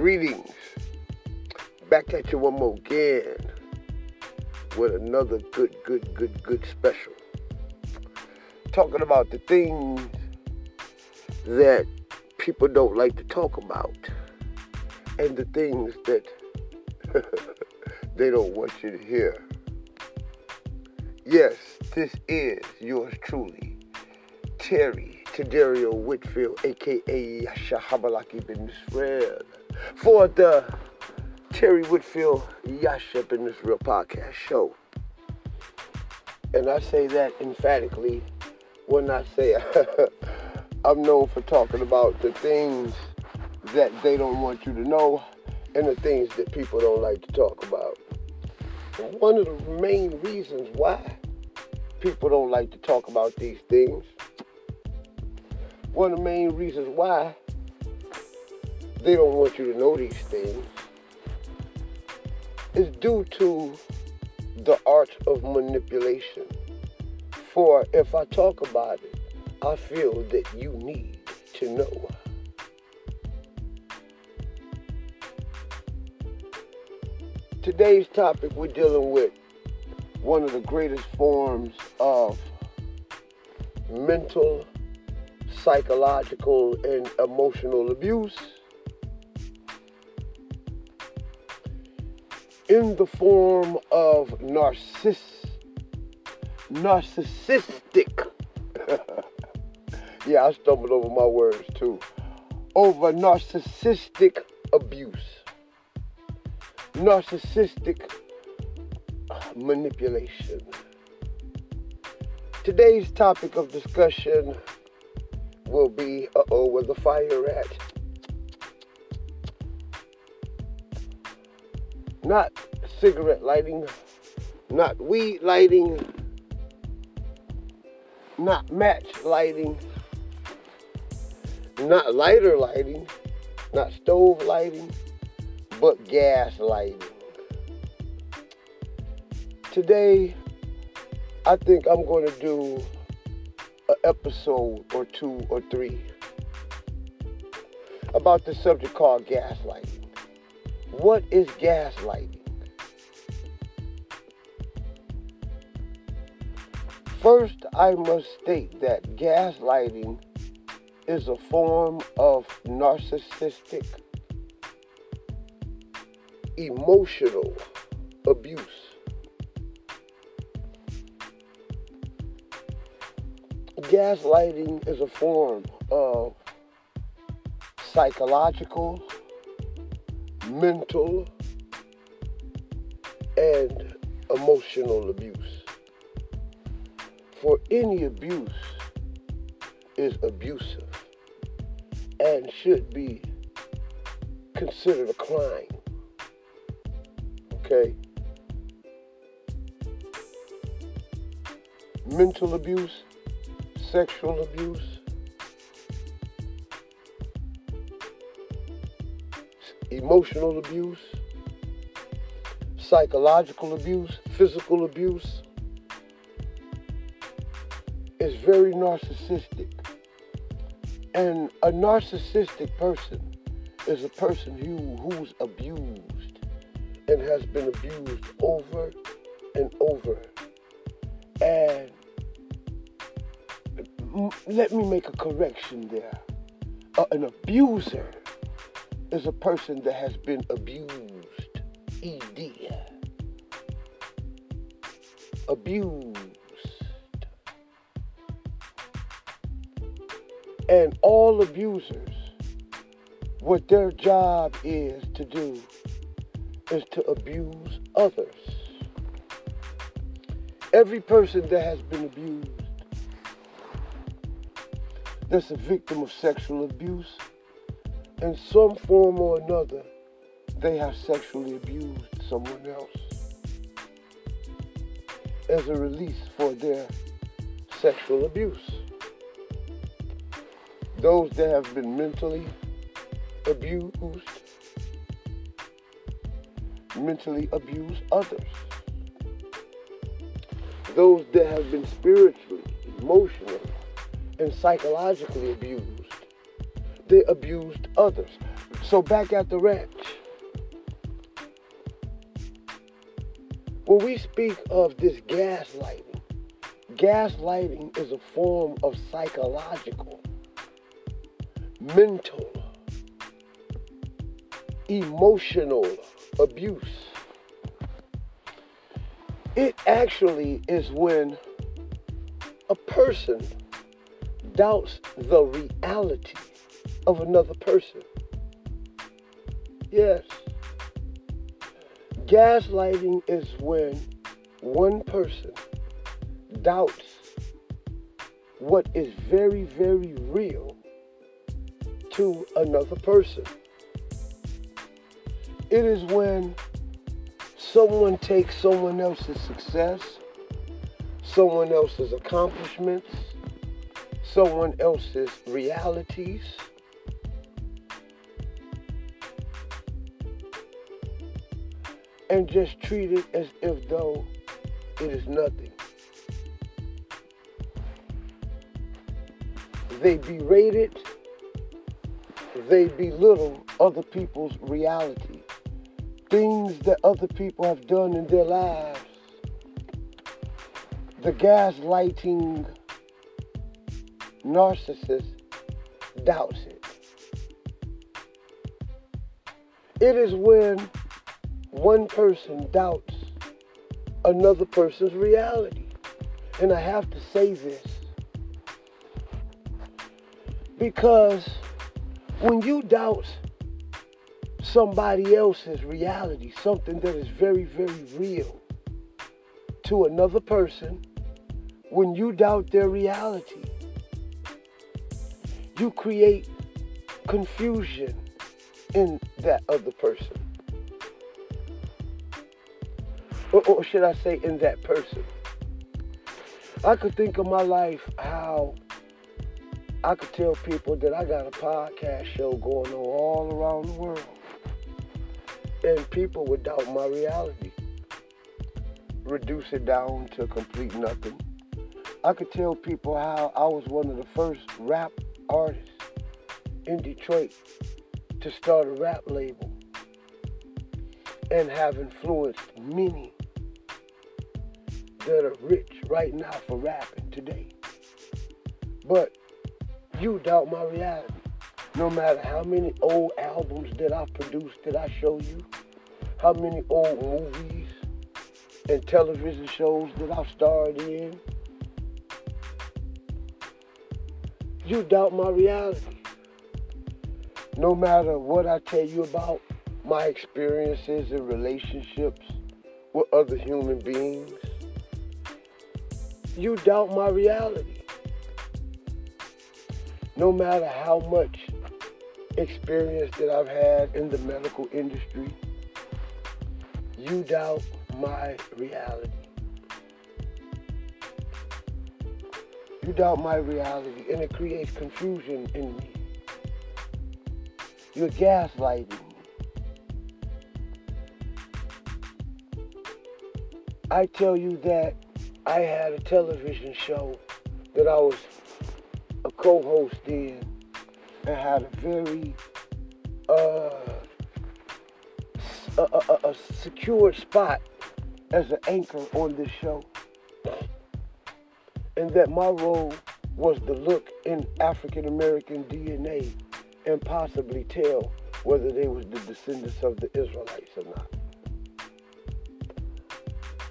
Greetings. Back at you one more again with another good, good, good, good special. Talking about the things that people don't like to talk about and the things that they don't want you to hear. Yes, this is yours truly, Terry Tadario Whitfield, aka Yasha Habalaki bin Israel, for the Terry Whitfield in this real podcast show. And I say that emphatically when I say I'm known for talking about the things that they don't want you to know and the things that people don't like to talk about. one of the main reasons why people don't like to talk about these things, one of the main reasons why they don't want you to know these things is due to the art of manipulation. For if I talk about it, I feel that you need to know. Today's topic, we're dealing with one of the greatest forms of mental, psychological, and emotional abuse in the form of narciss- narcissistic. yeah, I stumbled over my words too. Over narcissistic abuse. Narcissistic manipulation. Today's topic of discussion will be uh oh, where the fire at? Not cigarette lighting, not weed lighting, not match lighting, not lighter lighting, not stove lighting, but gas lighting. Today, I think I'm going to do an episode or two or three about the subject called gaslighting. What is gaslighting? First, I must state that gaslighting is a form of narcissistic, emotional abuse. Gaslighting is a form of psychological, mental, and emotional abuse. For any abuse is abusive and should be considered a crime. Okay? Mental abuse, sexual abuse, emotional abuse, psychological abuse, physical abuse is very narcissistic. And a narcissistic person is a person who, who's abused and has been abused over and over. And let me make a correction there. Uh, an abuser is a person that has been abused. ED. Abused. And all abusers, what their job is to do is to abuse others. Every person that has been abused, that's a victim of sexual abuse, in some form or another, they have sexually abused someone else as a release for their sexual abuse. Those that have been mentally abused, mentally abuse others. Those that have been spiritually, emotionally, and psychologically abused, they abused others. So back at the ranch. When we speak of this gaslighting, gaslighting is a form of psychological, mental, emotional abuse. It actually is when a person doubts the reality of another person. Yes. Gaslighting is when one person doubts what is very, very real to another person. It is when someone takes someone else's success, someone else's accomplishments, someone else's realities, and just treat it as if though it is nothing. They berate it, they belittle other people's reality, things that other people have done in their lives. The gaslighting narcissist doubts it. It is when one person doubts another person's reality. And I have to say this because when you doubt somebody else's reality, something that is very, very real to another person, when you doubt their reality, you create confusion in that other person. Or, or should I say, in that person. I could think of my life how I could tell people that I got a podcast show going on all around the world. And people would doubt my reality. Reduce it down to complete nothing. I could tell people how I was one of the first rap artists in Detroit to start a rap label and have influenced many that are rich right now for rapping today. But you doubt my reality. No matter how many old albums that I produced that I show you, how many old movies and television shows that I've starred in, you doubt my reality. No matter what I tell you about my experiences and relationships with other human beings, you doubt my reality. No matter how much experience that I've had in the medical industry, you doubt my reality. You doubt my reality, and it creates confusion in me. You're gaslighting me. I tell you that I had a television show that I was a co-host in and had a very uh, a, a, a secure spot as an anchor on this show. And that my role was to look in African American DNA and possibly tell whether they was the descendants of the Israelites or not.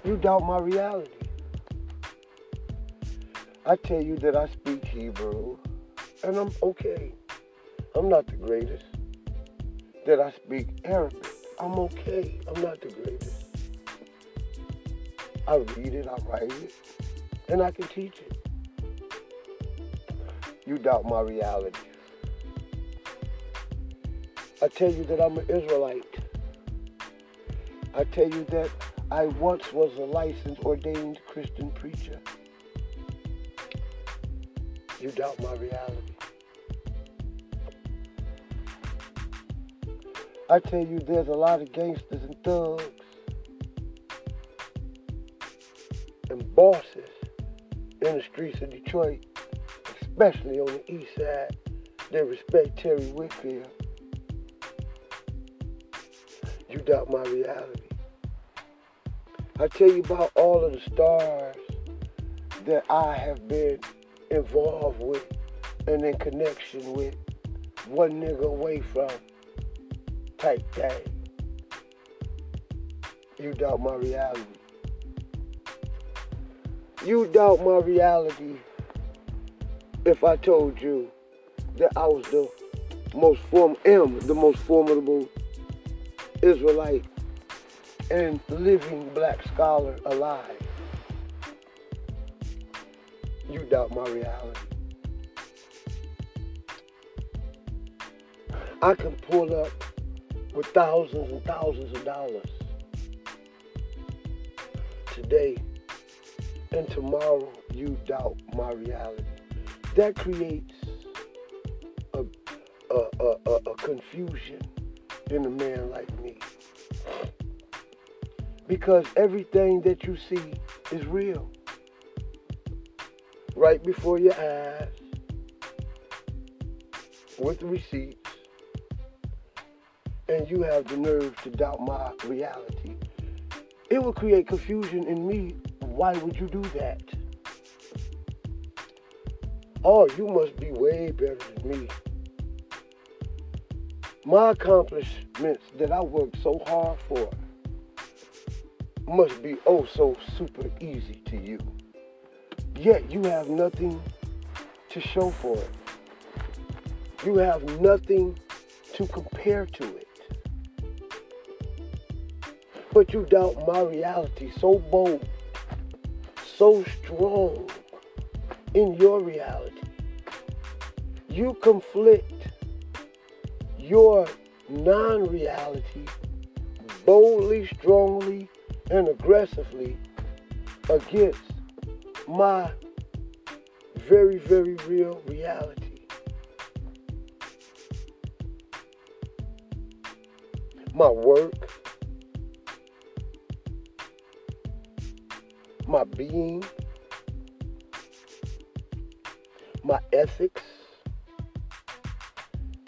You doubt my reality. I tell you that I speak Hebrew, and I'm okay. I'm not the greatest. That I speak Arabic, I'm okay. I'm not the greatest. I read it, I write it, and I can teach it. You doubt my reality. I tell you that I'm an Israelite. I tell you that I once was a licensed ordained Christian preacher you doubt my reality. I tell you, there's a lot of gangsters and thugs and bosses in the streets of Detroit, especially on the east side, that respect Terry Whitfield. you doubt my reality. I tell you about all of the stars that I have been involved with and in connection with, one nigga away from type thing. You doubt my reality. You doubt my reality if I told you that I was the most form am the most formidable Israelite and living black scholar alive. You doubt my reality. I can pull up with thousands and thousands of dollars today and tomorrow you doubt my reality. That creates a, a, a, a, confusion in a man like me. Because everything that you see is real. Right before your eyes, with receipts, and you have the nerve to doubt my reality. It will create confusion in me. Why would you do that? Oh, you must be way better than me. My accomplishments that I worked so hard for must be oh so super easy to you. Yet you have nothing to show for it. You have nothing to compare to it. But you doubt my reality so bold, so strong in your reality. You conflict your non reality boldly, strongly, and aggressively against my very, very real reality. My work, my being, my ethics,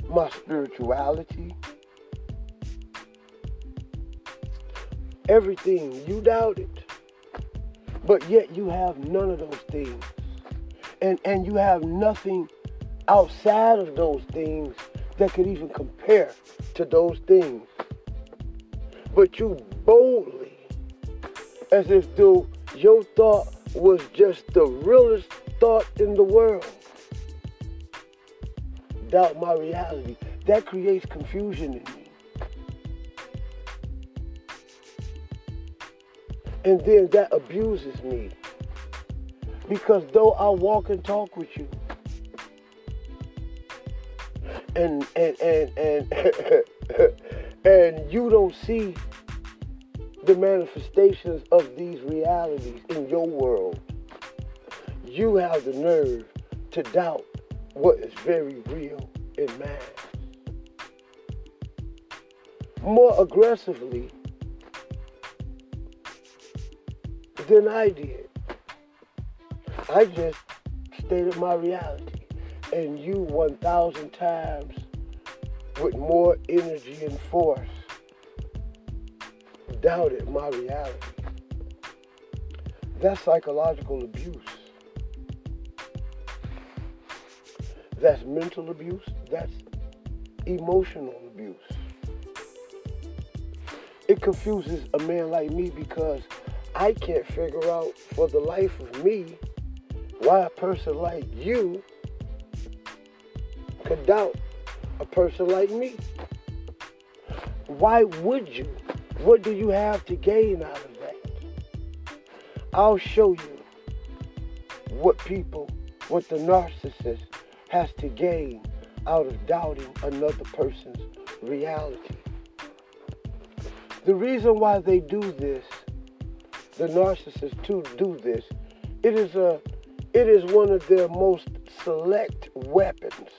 my spirituality, everything. You doubt it. But yet you have none of those things. And, and you have nothing outside of those things that could even compare to those things. But you boldly, as if though your thought was just the realest thought in the world. Doubt my reality. That creates confusion in me. And then that abuses me. Because though I walk and talk with you, and and and and and you don't see the manifestations of these realities in your world, you have the nerve to doubt what is very real in man. More aggressively than I did. I just stated my reality, and you 1,000 times with more energy and force doubted my reality. That's psychological abuse. That's mental abuse. That's emotional abuse. It confuses a man like me because I can't figure out for the life of me why a person like you could doubt a person like me. Why would you? What do you have to gain out of that? I'll show you what people, what the narcissist has to gain out of doubting another person's reality. The reason why they do this, the narcissists to do this, it is a it is one of their most select weapons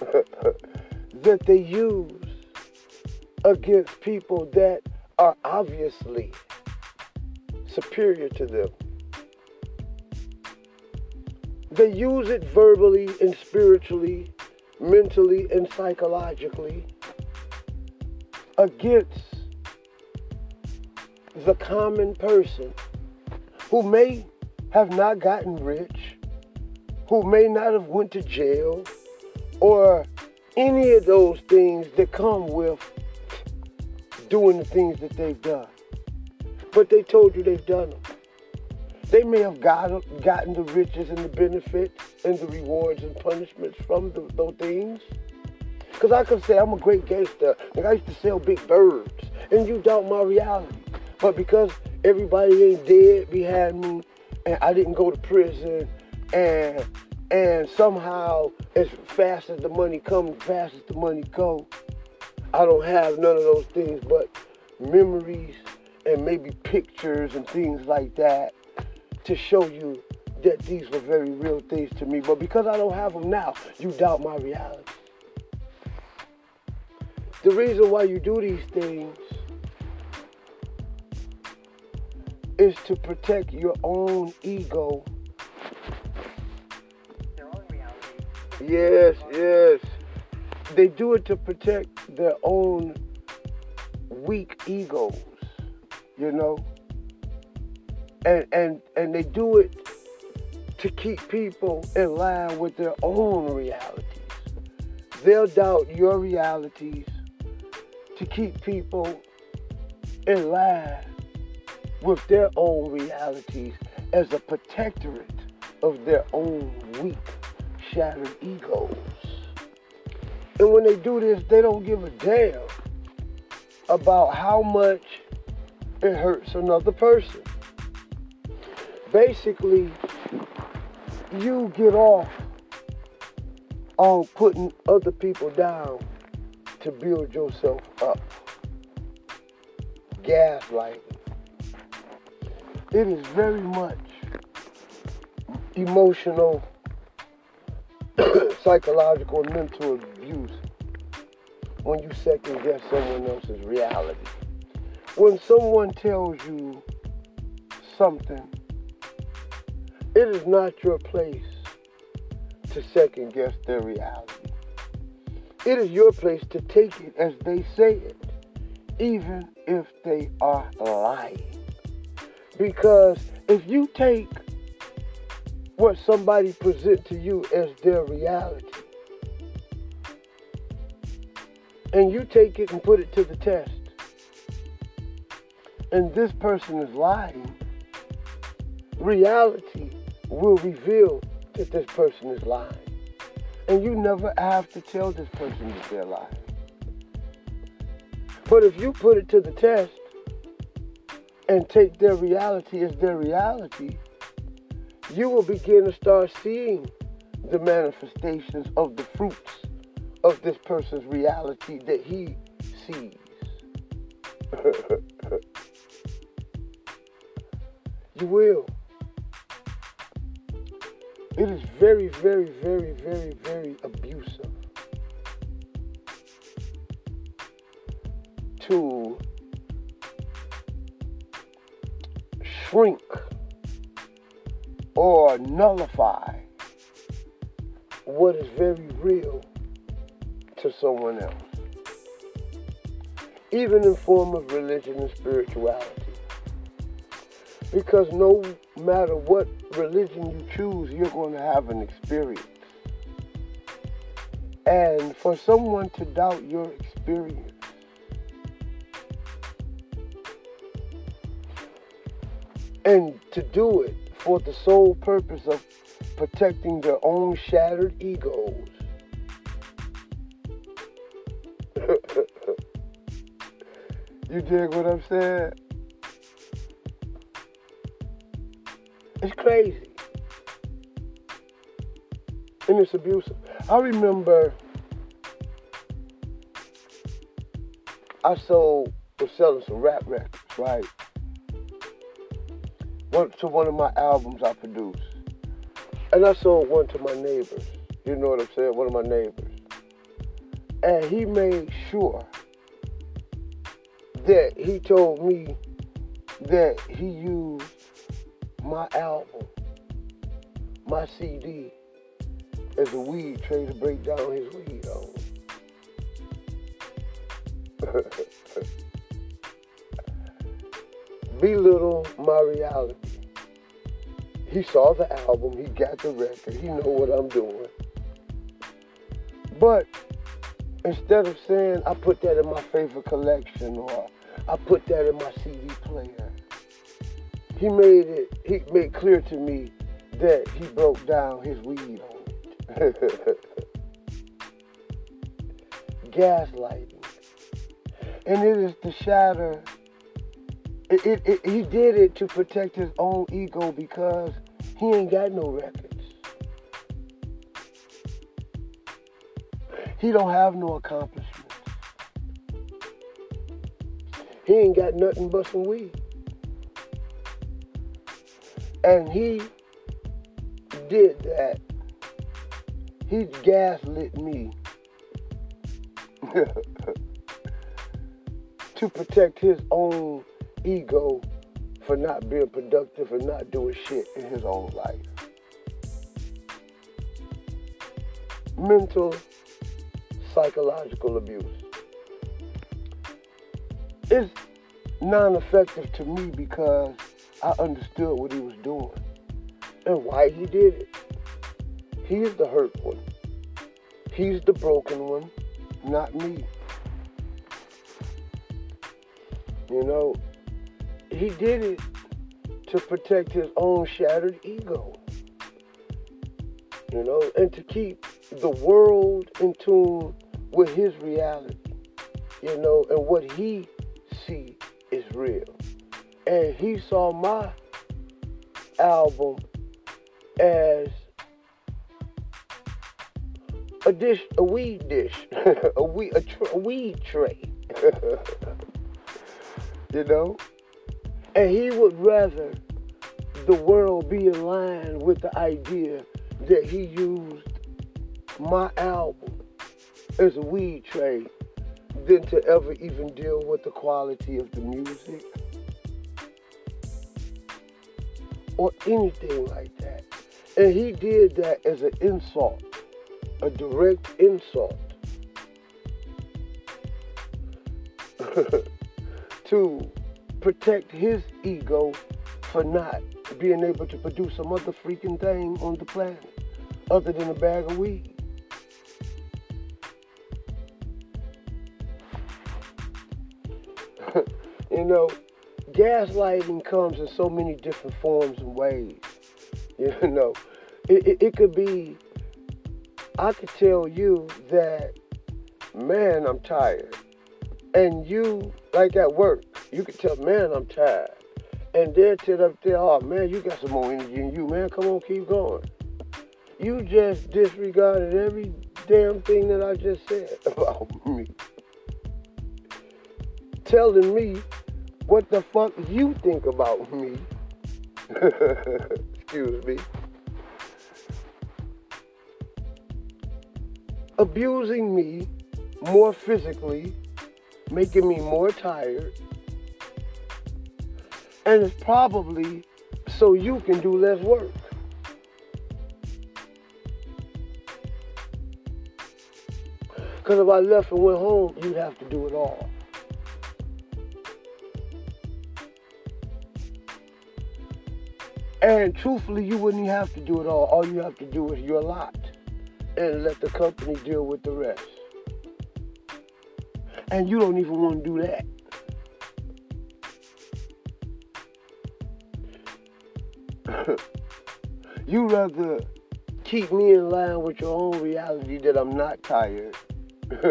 that they use against people that are obviously superior to them. They use it verbally and spiritually, mentally and psychologically against the common person who may have not gotten rich, who may not have went to jail, or any of those things that come with doing the things that they've done. But they told you they've done them. They may have got, gotten the riches and the benefits and the rewards and punishments from the, those things. Because I could say I'm a great gangster. Like I used to sell big birds. And you doubt my reality. But because everybody ain't dead behind me and I didn't go to prison and and somehow as fast as the money comes, fast as the money goes, I don't have none of those things but memories and maybe pictures and things like that to show you that these were very real things to me. But because I don't have them now, you doubt my reality. The reason why you do these things is to protect your own ego. Yes, yes. They do it to protect their own weak egos, you know? And and and they do it to keep people in line with their own realities. They'll doubt your realities to keep people in line with their own realities as a protectorate of their own weak, shattered egos. And when they do this, they don't give a damn about how much it hurts another person. Basically, you get off on putting other people down to build yourself up. Gaslighting. It is very much emotional, psychological, and mental abuse when you second guess someone else's reality. When someone tells you something, it is not your place to second guess their reality. It is your place to take it as they say it, even if they are lying. Because if you take what somebody present to you as their reality, and you take it and put it to the test, and this person is lying, reality will reveal that this person is lying. And you never have to tell this person that they're lying. But if you put it to the test and take their reality as their reality, you will begin to start seeing the manifestations of the fruits of this person's reality that he sees. you will. It is very, very, very, very, very abusive to shrink or nullify what is very real to someone else. Even in form of religion and spirituality. Because no matter what religion you choose, you're going to have an experience. And for someone to doubt your experience, and to do it for the sole purpose of protecting their own shattered egos. you dig what I'm saying? It's crazy. And it's abusive. I remember I sold was selling some rap records, right? One to one of my albums I produced. And I sold one to my neighbors. You know what I'm saying? One of my neighbors. And he made sure that he told me that he used my album, my CD, as a weed tray to break down his weed on. belittle my reality. He saw the album, he got the record, he know what I'm doing. But instead of saying I put that in my favorite collection or I put that in my CD player, he made it he made clear to me that he broke down his weed on it. Gaslighting. And it is to shatter it, it, it, he did it to protect his own ego because he ain't got no records. He don't have no accomplishments. He ain't got nothing but some weed. And he did that. He gaslit me to protect his own ego for not being productive and not doing shit in his own life. Mental, psychological abuse. It's non effective to me because I understood what he was doing and why he did it. He's the hurt one, he's the broken one, not me. You know, he did it to protect his own shattered ego. You know, and to keep the world in tune with his reality. You know, and what he see is real. And he saw my album as a dish, a weed dish, a weed, a, tr- a weed tray. you know, and he would rather the world be aligned with the idea that he used my album as a weed trade than to ever even deal with the quality of the music or anything like that. And he did that as an insult, a direct insult to protect his ego for not being able to produce some other freaking thing on the planet other than a bag of weed. you know, gaslighting comes in so many different forms and ways. You know, it, it, it could be, I could tell you that, man, I'm tired. And you, like at work, you can tell, man, I'm tired. And they'll tell up there, oh man, you got some more energy in you, man. Come on, keep going. You just disregarded every damn thing that I just said about me. Telling me what the fuck you think about me. Excuse me. Abusing me more physically, making me more tired, and it's probably so you can do less work. Because if I left and went home, you'd have to do it all. And truthfully, you wouldn't have to do it all. All you have to do is your lot and let the company deal with the rest. And you don't even want to do that. you rather keep me in line with your own reality that I'm not tired.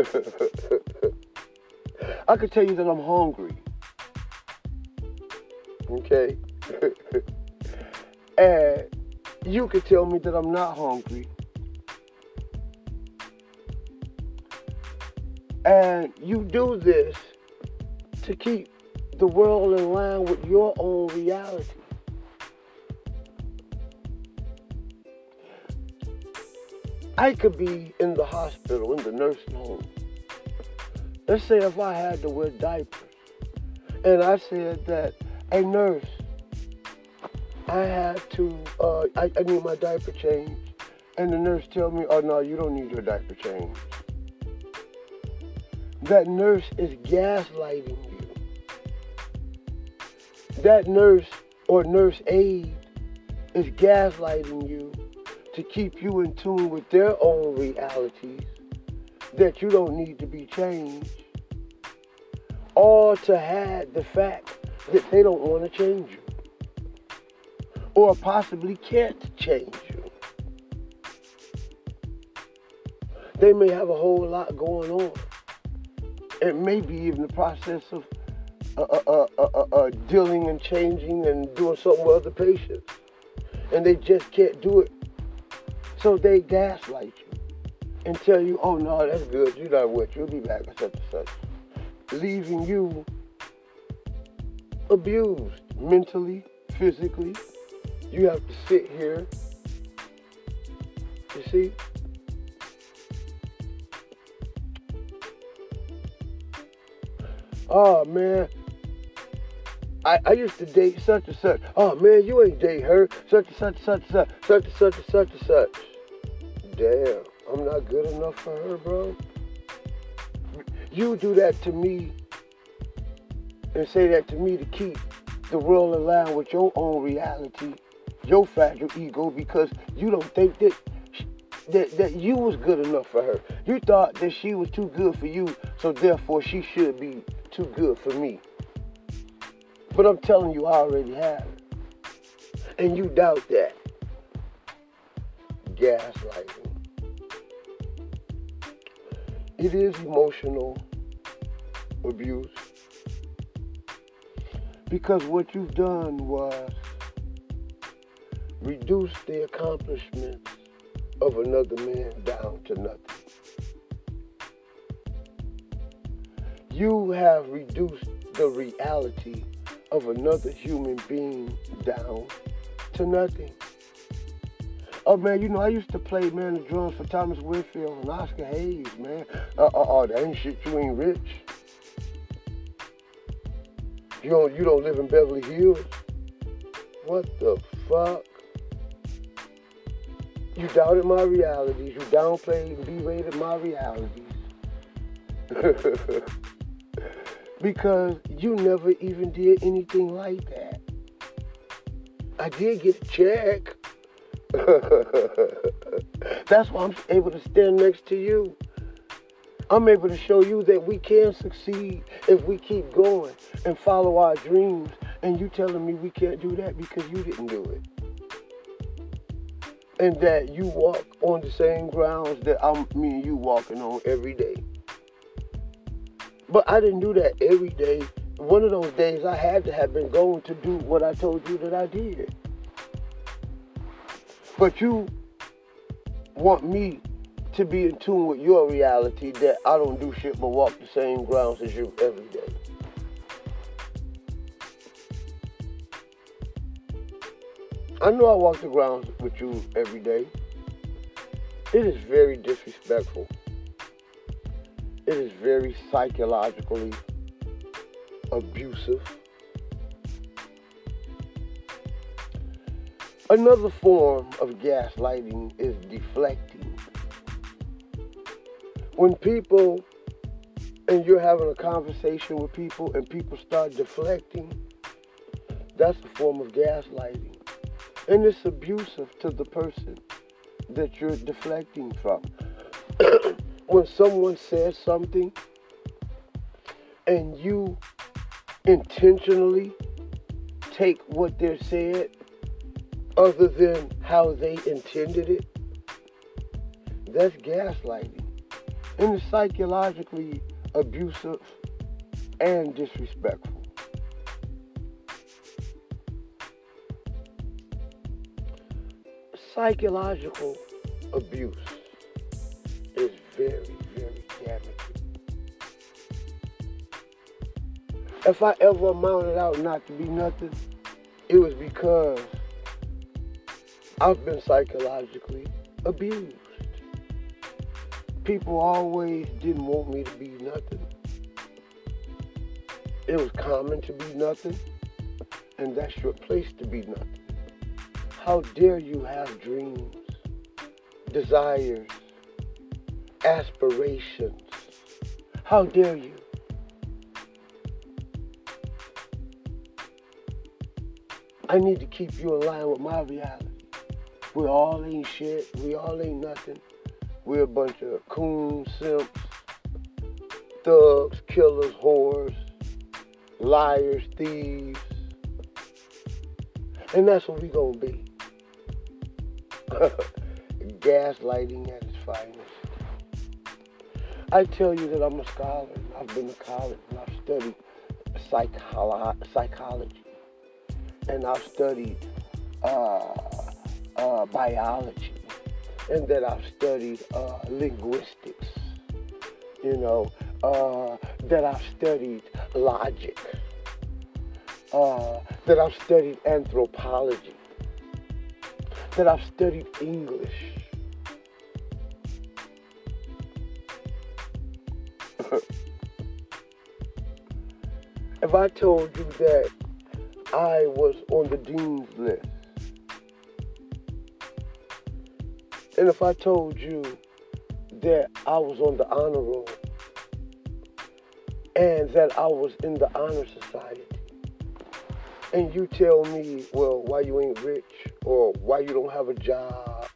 I could tell you that I'm hungry. Okay? and you could tell me that I'm not hungry. And you do this to keep the world in line with your own reality. I could be in the hospital, in the nursing home. Let's say if I had to wear diapers, and I said that, a nurse, I had to, uh, I, I need my diaper changed, and the nurse tell me, oh no, you don't need your diaper changed. That nurse is gaslighting you. That nurse or nurse aide is gaslighting you to keep you in tune with their own realities that you don't need to be changed or to hide the fact that they don't want to change you or possibly can't change you. They may have a whole lot going on. It may be even the process of uh, uh, uh, uh, dealing and changing and doing something with other patients. And they just can't do it. So they gaslight you and tell you, oh no, that's good, you're not what, you'll be back or such and such. Leaving you abused mentally, physically. You have to sit here. You see? Oh man, I, I used to date such and such. Oh man, you ain't date her. Such and such, such and such, such and such and such and such. Damn, I'm not good enough for her, bro. You do that to me and say that to me to keep the world aligned with your own reality, your fragile ego, because you don't think that that, that you was good enough for her. You thought that she was too good for you, so therefore she should be too good for me. But I'm telling you, I already have. And you doubt that. Gaslighting. It is emotional abuse. Because what you've done was reduce the accomplishments of another man down to nothing. You have reduced the reality of another human being down to nothing. Oh man, you know I used to play man the drums for Thomas Whitfield and Oscar Hayes, man. Uh uh uh, that ain't shit. You ain't rich. You don't you don't live in Beverly Hills. What the fuck? You doubted my realities. You downplayed and berated my realities. because you never even did anything like that. I did get a check. That's why I'm able to stand next to you. I'm able to show you that we can succeed if we keep going and follow our dreams. And you telling me we can't do that because you didn't do it. And that you walk on the same grounds that I'm me and you walking on every day. But I didn't do that every day. One of those days I had to have been going to do what I told you that I did. But you want me to be in tune with your reality that I don't do shit but walk the same grounds as you every day. I know I walk the grounds with you every day. It is very disrespectful it is very psychologically abusive. Another form of gaslighting is deflecting. When people, and you're having a conversation with people and people start deflecting, that's a form of gaslighting. And it's abusive to the person that you're deflecting from. when someone says something and you intentionally take what they're said other than how they intended it, that's gaslighting. And it's psychologically abusive and disrespectful. Psychological abuse is very, very damaging. If I ever amounted out not to be nothing, it was because I've been psychologically abused. People always didn't want me to be nothing. It was common to be nothing, and that's your place to be nothing. How dare you have dreams, desires, aspirations. How dare you? I need to keep you in line with my reality. We all ain't shit. We all ain't nothing. We're a bunch of coons, simps, thugs, killers, whores, liars, thieves. And that's what we gonna be. Gaslighting at its finest. I tell you that I'm a scholar. I've been to college and I've studied psycholo- psychology. And I've studied uh, uh, biology. And that I've studied uh, linguistics. You know, uh, that I've studied logic. Uh, that I've studied anthropology. That I've studied English if I told you that I was on the dean's list, and if I told you that I was on the honor roll, and that I was in the honor society, and you tell me, well, why you ain't rich, or why you don't have a job,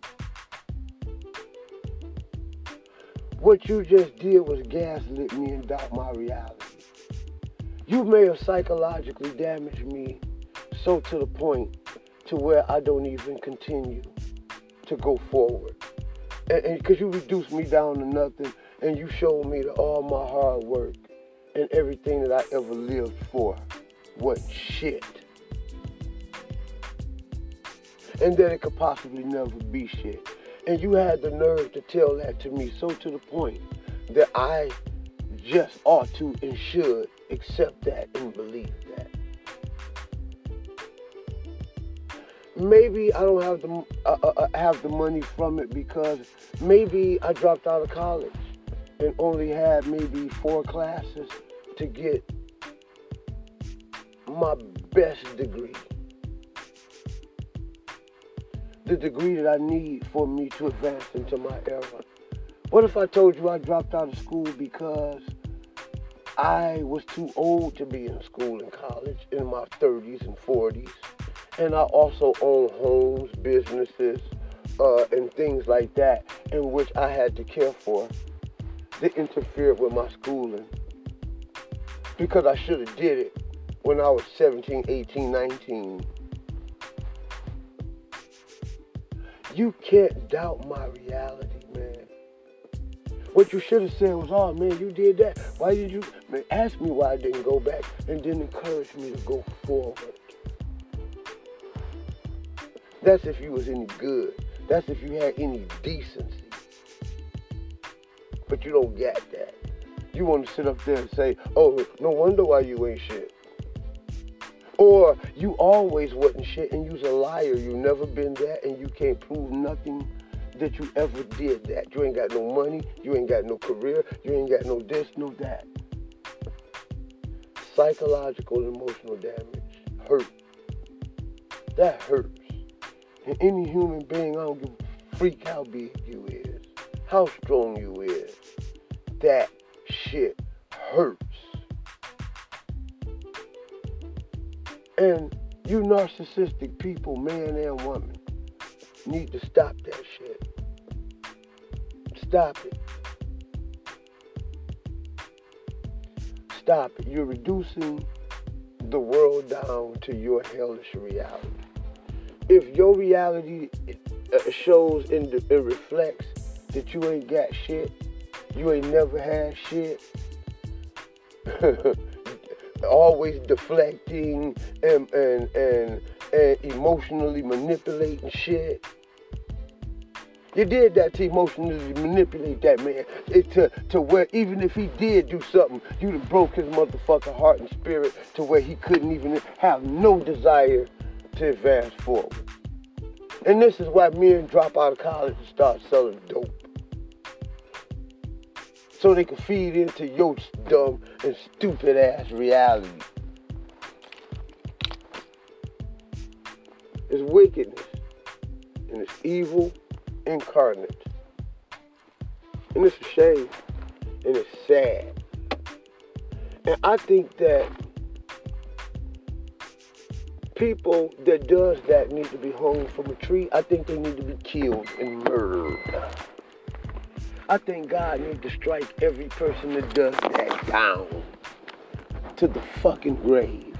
what you just did was gaslit me and doubt my reality. You may have psychologically damaged me so to the point to where I don't even continue to go forward. And because you reduced me down to nothing and you showed me that all my hard work and everything that I ever lived for was shit. And that it could possibly never be shit. And you had the nerve to tell that to me so to the point that I just ought to and should accept that and believe Maybe I don't have the uh, uh, uh, have the money from it because maybe I dropped out of college and only had maybe four classes to get my best degree. The degree that I need for me to advance into my era. What if I told you I dropped out of school because I was too old to be in school and college in my 30s and 40s. And I also own homes, businesses, uh, and things like that in which I had to care for that interfered with my schooling. Because I should have did it when I was 17, 18, 19. You can't doubt my reality, man. What you should have said was, oh man, you did that. Why did you man, ask me why I didn't go back and didn't encourage me to go forward? That's if you was any good. That's if you had any decency. But you don't get that. You want to sit up there and say, oh, no wonder why you ain't shit. Or you always wasn't shit and you's a liar. You never been that and you can't prove nothing that you ever did that. You ain't got no money, you ain't got no career, you ain't got no this, no that. Psychological and emotional damage hurt. That hurts. And any human being, I don't give a freak how big you is, how strong you is. That shit hurts. And you narcissistic people, man and woman, need to stop that shit. Stop it. Stop it. You're reducing the world down to your hellish reality. If your reality uh, shows and, reflects that you ain't got shit, you ain't never had shit, always deflecting and, and, and, and emotionally manipulating shit, you did that to emotionally manipulate that man. It, to, to where even if he did do something, you'd have broke his motherfucking heart and spirit to where he couldn't even have no desire to advance forward. And this is why men drop out of college and start selling dope. So they can feed into your dumb and stupid ass reality. It's wickedness and it's evil incarnate. And it's a shame and it's sad. And I think that people that does that need to be hung from a tree. I think they need to be killed and murdered. I think God needs to strike every person that does that down to the fucking grave.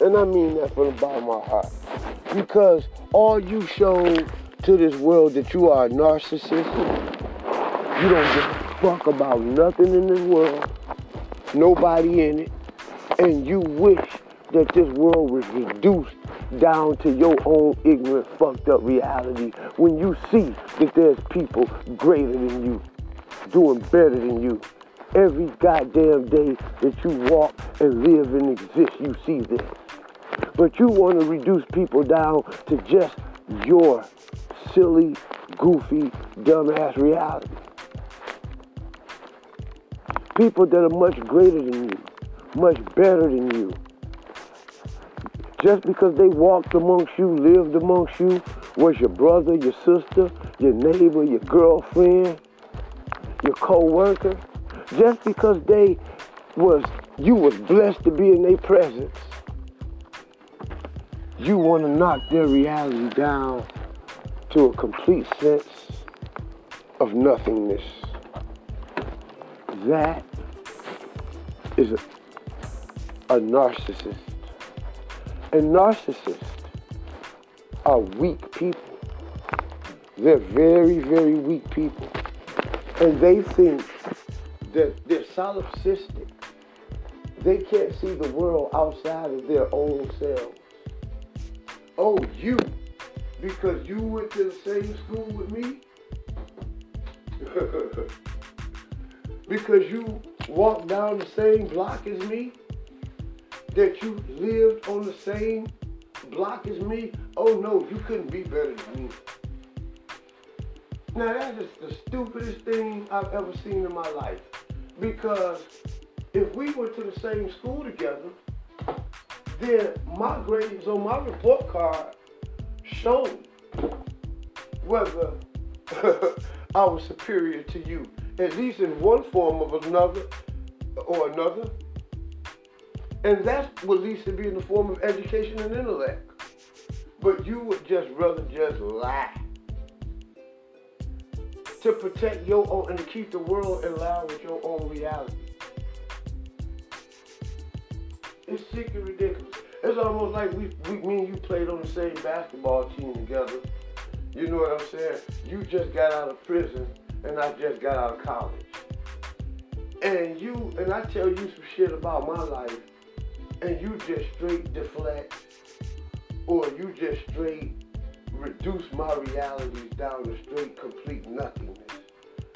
And I mean that from the bottom of my heart. Because all you show to this world that you are a narcissist, you don't give a fuck about nothing in this world, nobody in it, and you wish that this world was reduced down to your own ignorant, fucked up reality when you see that there's people greater than you, doing better than you. Every goddamn day that you walk and live and exist, you see this. But you want to reduce people down to just your silly, goofy, dumbass reality. People that are much greater than you, much better than you, just because they walked amongst you, lived amongst you, was your brother, your sister, your neighbor, your girlfriend, your co-worker, just because they was you was blessed to be in their presence, you want to knock their reality down to a complete sense of nothingness. That is a, a narcissist. And narcissists are weak people. They're very, very weak people. And they think that they're solipsistic. They can't see the world outside of their own selves. Oh, you, because you went to the same school with me? because you walked down the same block as me? That you lived on the same block as me, oh no, you couldn't be better than me. Now that is the stupidest thing I've ever seen in my life. Because if we went to the same school together, then my grades on my report card showed whether I was superior to you, at least in one form of another or another. And that's what leads to be in the form of education and intellect. But you would just rather just lie. To protect your own and to keep the world in line with your own reality. It's sick and ridiculous. It's almost like we, we me and you played on the same basketball team together. You know what I'm saying? You just got out of prison and I just got out of college. And you and I tell you some shit about my life and you just straight deflect or you just straight reduce my realities down to straight complete nothingness.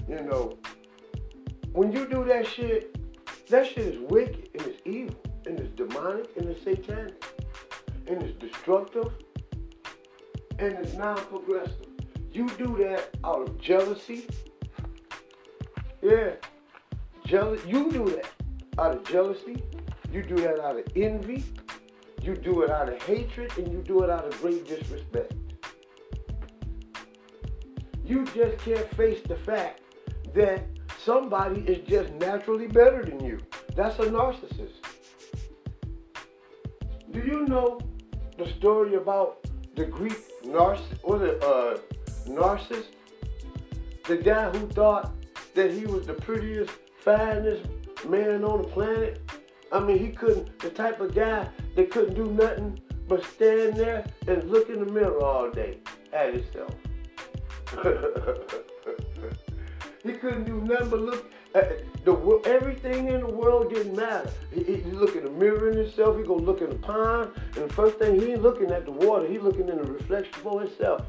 You know, when you do that shit, that shit is wicked and it's evil and it's demonic and it's satanic and it's destructive and it's non-progressive. You do that out of jealousy. Yeah. Jealous you do that out of jealousy, you do that out of envy. You do it out of hatred and you do it out of great disrespect. You just can't face the fact that somebody is just naturally better than you. That's a narcissist. Do you know the story about the Greek narcissist, was it uh, Narcissus? The guy who thought that he was the prettiest, finest man on the planet I mean, he couldn't, the type of guy that couldn't do nothing but stand there and look in the mirror all day at himself. he couldn't do nothing but look at the everything in the world didn't matter. He, he, look in the mirror in himself. He go look in the pond, and the first thing he ain't looking at the water. He looking in the reflection for himself.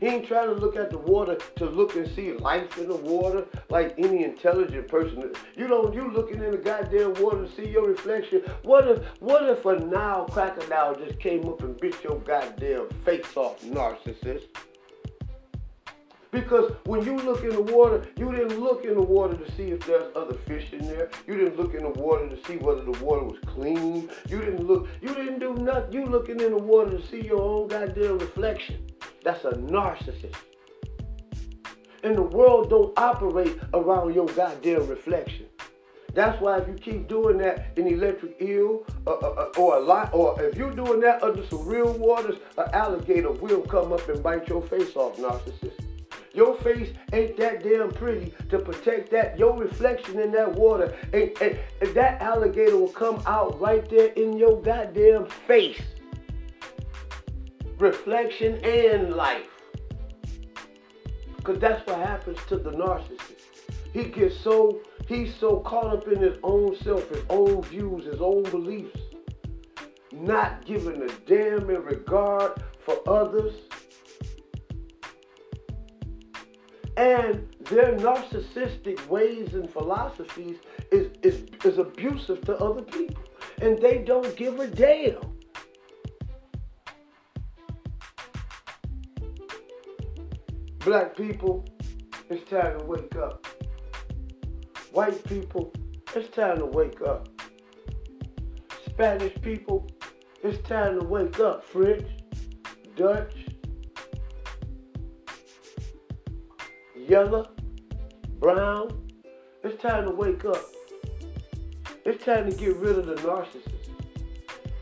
He ain't trying to look at the water to look and see life in the water like any intelligent person. You know, you looking in the goddamn water to see your reflection. What if, what if a Nile crocodile just came up and bit your goddamn face off, narcissist? Because when you look in the water, you didn't look in the water to see if there's other fish in there. You didn't look in the water to see whether the water was clean. You didn't look, you didn't do nothing. You looking in the water to see your own goddamn reflection. That's a narcissist. And the world don't operate around your goddamn reflection. That's why if you keep doing that in electric eel uh, uh, uh, or a lot, or if you're doing that under some real waters, an alligator will come up and bite your face off, narcissist. Your face ain't that damn pretty to protect that. Your reflection in that water, and, and, and that alligator will come out right there in your goddamn face. Reflection and life. Because that's what happens to the narcissist. He gets so, he's so caught up in his own self, his own views, his own beliefs, not giving a damn in regard for others. And their narcissistic ways and philosophies is, is, is abusive to other people. And they don't give a damn. Black people, it's time to wake up. White people, it's time to wake up. Spanish people, it's time to wake up. French, Dutch, yellow, brown, it's time to wake up. It's time to get rid of the narcissist.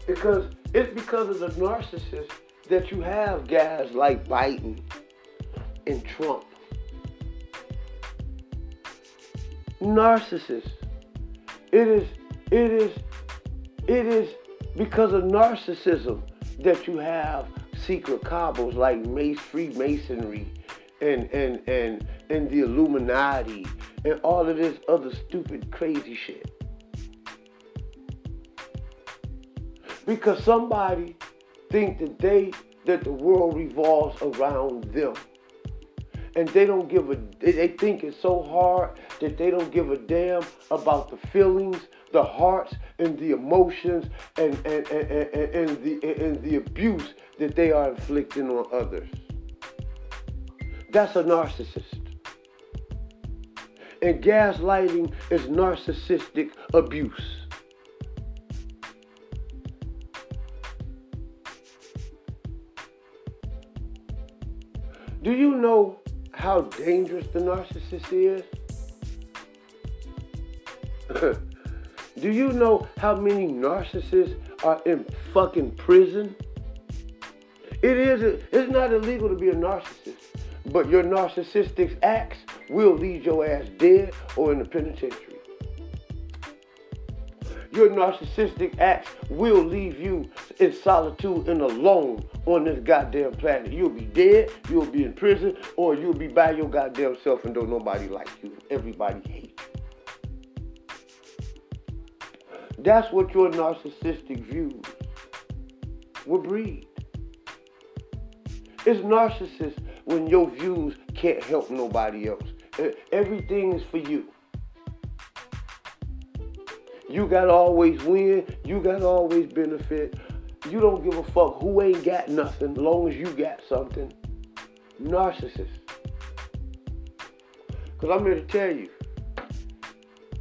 Because it's because of the narcissist that you have guys like Biden and Trump narcissist. It is, it is, it is because of narcissism that you have secret cabals like Freemasonry and and and and the Illuminati and all of this other stupid crazy shit. Because somebody think that they that the world revolves around them and they don't give a they think it's so hard that they don't give a damn about the feelings the hearts and the emotions and and, and, and, and the and the abuse that they are inflicting on others that's a narcissist and gaslighting is narcissistic abuse do you know how dangerous the narcissist is? Do you know how many narcissists are in fucking prison? It is it's not illegal to be a narcissist, but your narcissistic acts will leave your ass dead or in the penitentiary. Your narcissistic acts will leave you in solitude and alone on this goddamn planet. You'll be dead, you'll be in prison, or you'll be by your goddamn self and don't nobody like you. Everybody hates you. That's what your narcissistic views will breed. It's narcissist when your views can't help nobody else. Everything is for you. You gotta always win. You gotta always benefit. You don't give a fuck who ain't got nothing, as long as you got something. Narcissist. Cause I'm here to tell you,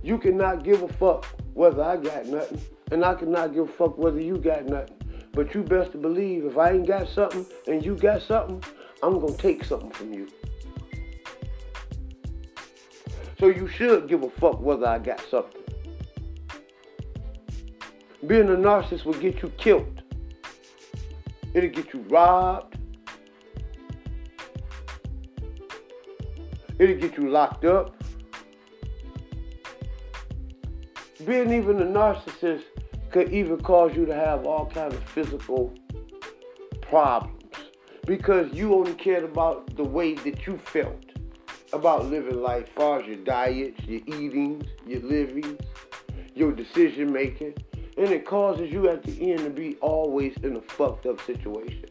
you cannot give a fuck whether I got nothing, and I cannot give a fuck whether you got nothing. But you best to believe if I ain't got something and you got something, I'm gonna take something from you. So you should give a fuck whether I got something. Being a narcissist will get you killed. It'll get you robbed. It'll get you locked up. Being even a narcissist could even cause you to have all kinds of physical problems because you only cared about the way that you felt about living life, as far as your diets, your eatings, your living, your decision making and it causes you at the end to be always in a fucked up situation.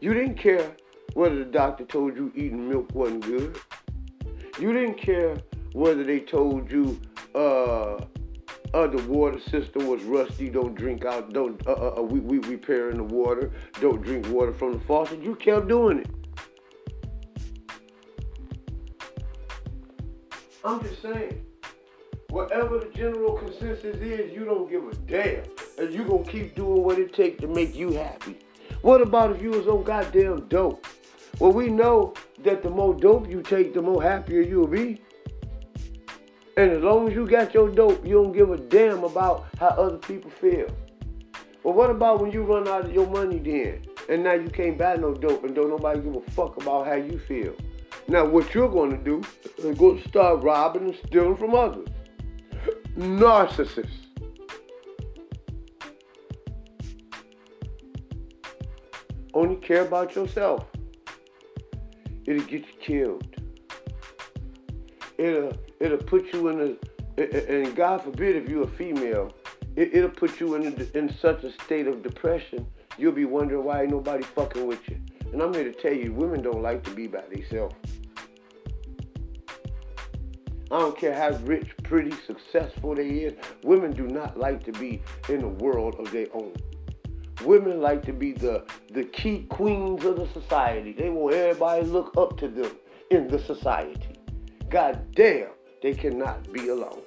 You didn't care whether the doctor told you eating milk wasn't good. You didn't care whether they told you uh, uh, the water system was rusty. Don't drink out. Don't uh, uh, uh we we repairing the water. Don't drink water from the faucet. You kept doing it. I'm just saying. Whatever the general consensus is, you don't give a damn. And you gonna keep doing what it takes to make you happy. What about if you was on goddamn dope? Well, we know that the more dope you take, the more happier you'll be. And as long as you got your dope, you don't give a damn about how other people feel. Well, what about when you run out of your money then? And now you can't buy no dope and don't nobody give a fuck about how you feel. Now what you're gonna do is go start robbing and stealing from others. Narcissists. Only care about yourself. It'll get you killed. It'll it'll put you in a and God forbid if you're a female, it, will put you in a, in such a state of depression. You'll be wondering why ain't nobody fucking with you. And I'm here to tell you, women don't like to be by themselves. I don't care how rich, pretty, successful they is. Women do not like to be in a world of their own. Women like to be the, the key queens of the society. They want everybody to look up to them in the society. God damn, they cannot be alone.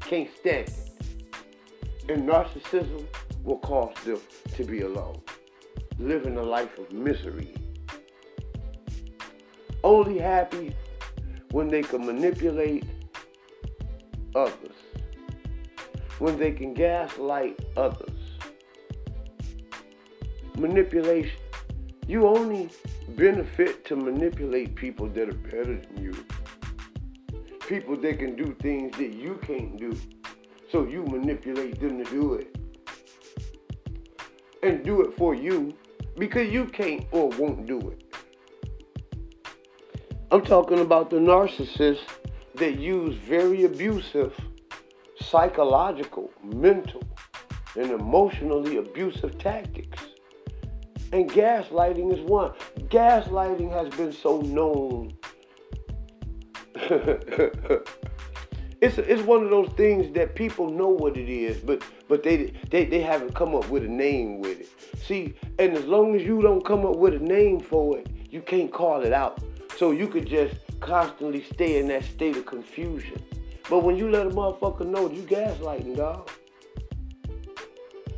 Can't stand it. And narcissism will cause them to be alone. Living a life of misery. Only happy when they can manipulate others, when they can gaslight others. Manipulation. You only benefit to manipulate people that are better than you. People that can do things that you can't do. So you manipulate them to do it. And do it for you because you can't or won't do it. I'm talking about the narcissists that use very abusive, psychological, mental, and emotionally abusive tactics. And gaslighting is one. Gaslighting has been so known. it's it's one of those things that people know what it is, but but they they they haven't come up with a name with it. See, and as long as you don't come up with a name for it, you can't call it out. So you could just constantly stay in that state of confusion. But when you let a motherfucker know you gaslighting, dog,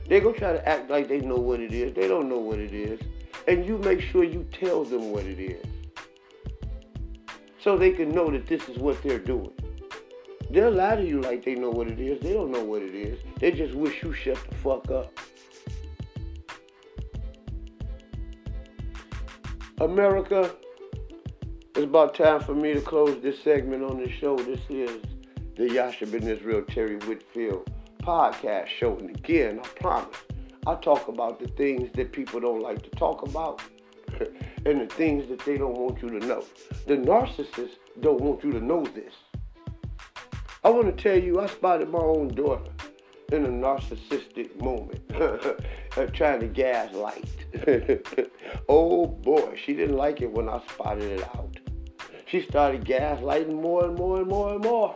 they gonna try to act like they know what it is. They don't know what it is. And you make sure you tell them what it is. So they can know that this is what they're doing. They'll lie to you like they know what it is. They don't know what it is. They just wish you shut the fuck up. America, it's about time for me to close this segment on the show. This is the Yasha Ben Israel Terry Whitfield podcast show. And again, I promise, I talk about the things that people don't like to talk about and the things that they don't want you to know. The narcissists don't want you to know this. I want to tell you, I spotted my own daughter in a narcissistic moment, uh, trying to gaslight. oh boy, she didn't like it when I spotted it out she started gaslighting more and more and more and more.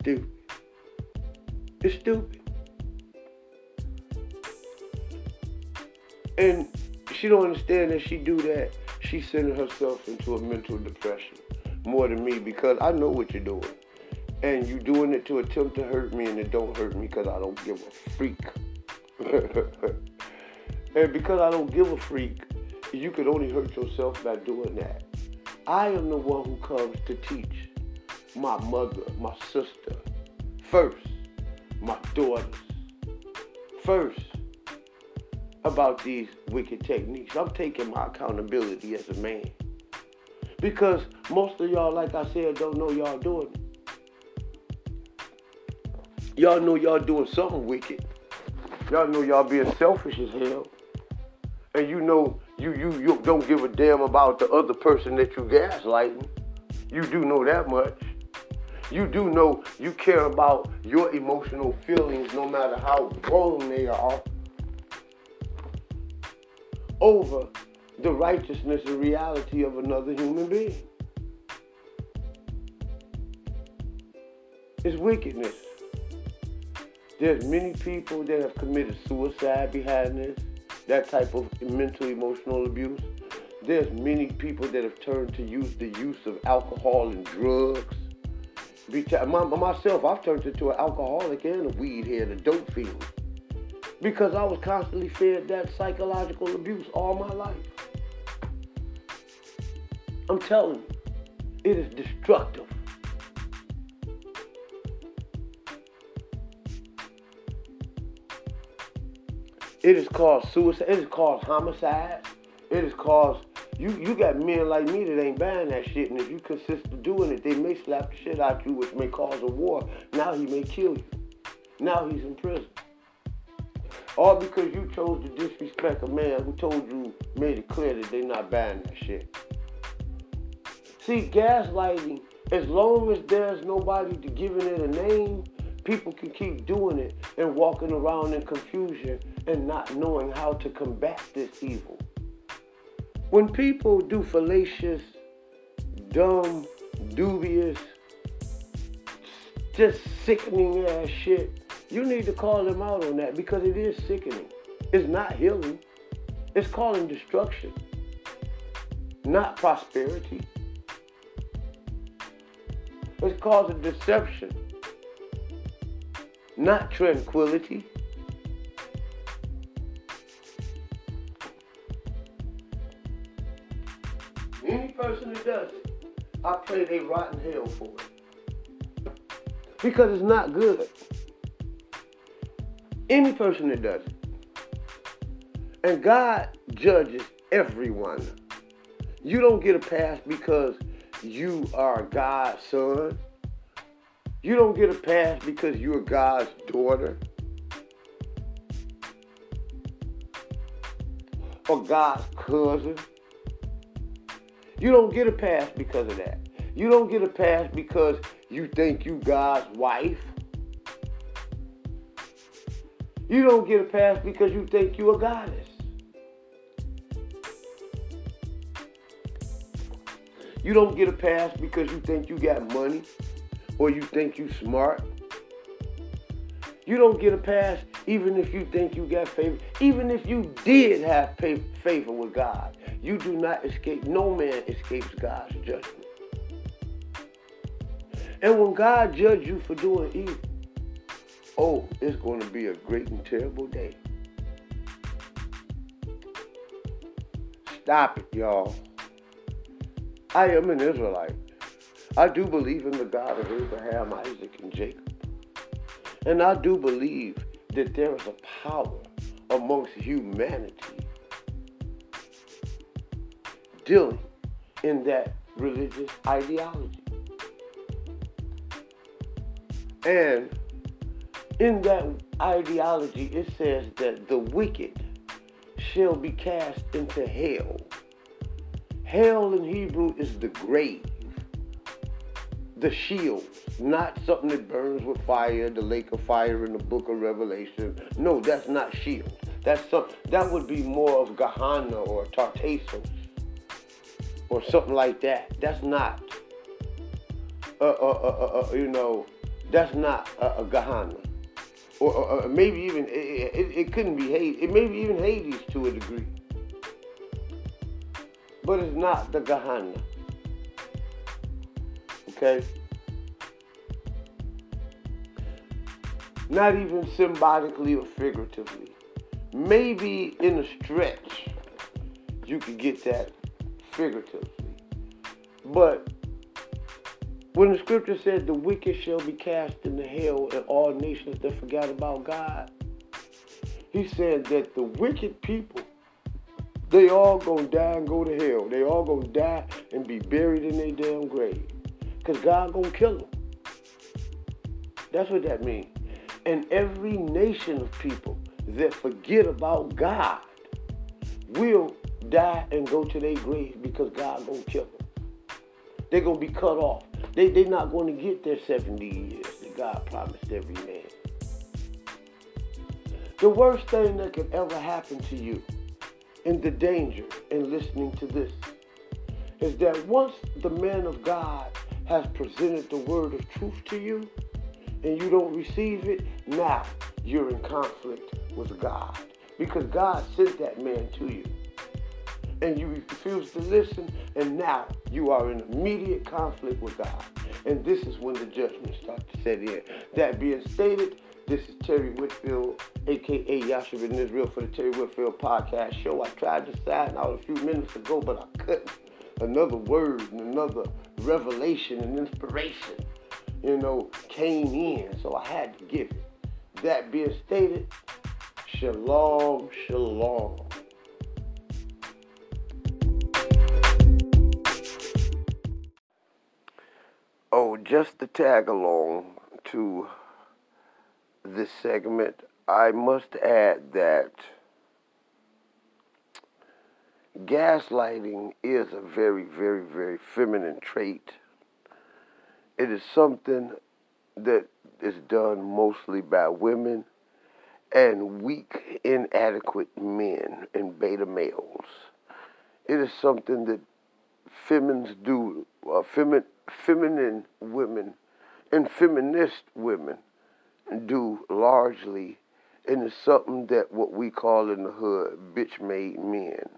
Stupid. It's stupid. And she don't understand that she do that. She's sending herself into a mental depression more than me because I know what you're doing. And you're doing it to attempt to hurt me and it don't hurt me because I don't give a freak. and because I don't give a freak, you could only hurt yourself by doing that. I am the one who comes to teach my mother, my sister, first, my daughters, first, about these wicked techniques. I'm taking my accountability as a man. Because most of y'all, like I said, don't know y'all doing it. Y'all know y'all doing something wicked. Y'all know y'all being selfish as hell. And you know you, you, you don't give a damn about the other person that you gaslighting. You do know that much. You do know you care about your emotional feelings no matter how wrong they are over the righteousness and reality of another human being. It's wickedness. There's many people that have committed suicide behind this that type of mental emotional abuse. There's many people that have turned to use the use of alcohol and drugs. Myself, I've turned into an alcoholic and a weed head, a dope fiend, because I was constantly fed that psychological abuse all my life. I'm telling you, It is destructive. It has caused suicide. It has caused homicide. It has caused you. You got men like me that ain't buying that shit, and if you consist of doing it, they may slap the shit out you, which may cause a war. Now he may kill you. Now he's in prison. All because you chose to disrespect a man who told you, made it clear that they're not buying that shit. See, gaslighting, as long as there's nobody to giving it a name, people can keep doing it and walking around in confusion and not knowing how to combat this evil. When people do fallacious, dumb, dubious, just sickening ass shit, you need to call them out on that because it is sickening. It's not healing. It's calling destruction, not prosperity. It's causing deception, not tranquility. Any person that does it, I pray they rot in hell for it. Because it's not good. Any person that does it. And God judges everyone. You don't get a pass because you are God's son. You don't get a pass because you're God's daughter. Or God's cousin. You don't get a pass because of that. You don't get a pass because you think you God's wife. You don't get a pass because you think you're a goddess. You don't get a pass because you think you got money or you think you smart. You don't get a pass even if you think you got favor. Even if you did have favor with God, you do not escape. No man escapes God's judgment. And when God judges you for doing evil, oh, it's going to be a great and terrible day. Stop it, y'all. I am an Israelite. I do believe in the God of Abraham, Isaac, and Jacob. And I do believe that there is a power amongst humanity dealing in that religious ideology. And in that ideology, it says that the wicked shall be cast into hell. Hell in Hebrew is the grave, the Sheol, not something that burns with fire, the lake of fire in the book of Revelation. No, that's not Sheol. That's some, that would be more of Gehenna or Tartarus or something like that. That's not, uh, uh, uh, uh, you know, that's not a, a Gehenna. Or, or, maybe even, it, it, it couldn't be Hades. It may be even Hades to a degree but it's not the Gehenna. Okay? Not even symbolically or figuratively. Maybe in a stretch, you could get that figuratively. But when the scripture said the wicked shall be cast into hell and all nations that forgot about God, he said that the wicked people they all gonna die and go to hell. They all gonna die and be buried in their damn grave. Cause God gonna kill them. That's what that means. And every nation of people that forget about God will die and go to their grave because God gonna kill them. They're gonna be cut off. They they're not gonna get their 70 years that God promised every man. The worst thing that could ever happen to you and the danger in listening to this is that once the man of God has presented the word of truth to you and you don't receive it, now you're in conflict with God because God sent that man to you. And you refuse to listen, and now you are in immediate conflict with God. And this is when the judgment starts to set in. That being stated, this is Terry Whitfield, aka Yasha Ben Israel for the Terry Whitfield Podcast Show. I tried to sign out a few minutes ago, but I couldn't. another word and another revelation and inspiration, you know, came in. So I had to give it. That being stated, shalom, shalom. Just to tag along to this segment, I must add that gaslighting is a very, very, very feminine trait. It is something that is done mostly by women and weak, inadequate men and beta males. It is something that femins do, uh, femi- feminine women and feminist women do largely, and it's something that what we call in the hood bitch made men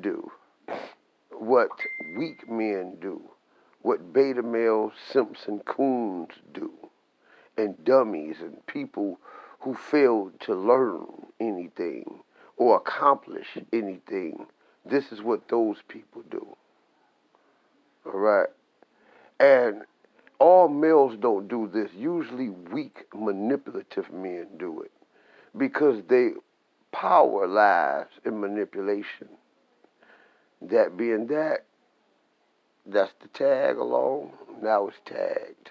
do. What weak men do. What beta male Simpson coons do. And dummies and people who failed to learn anything or accomplish anything. This is what those people do. All right. And all males don't do this. Usually weak, manipulative men do it because they power lies in manipulation. That being that, that's the tag along. Now it's tagged.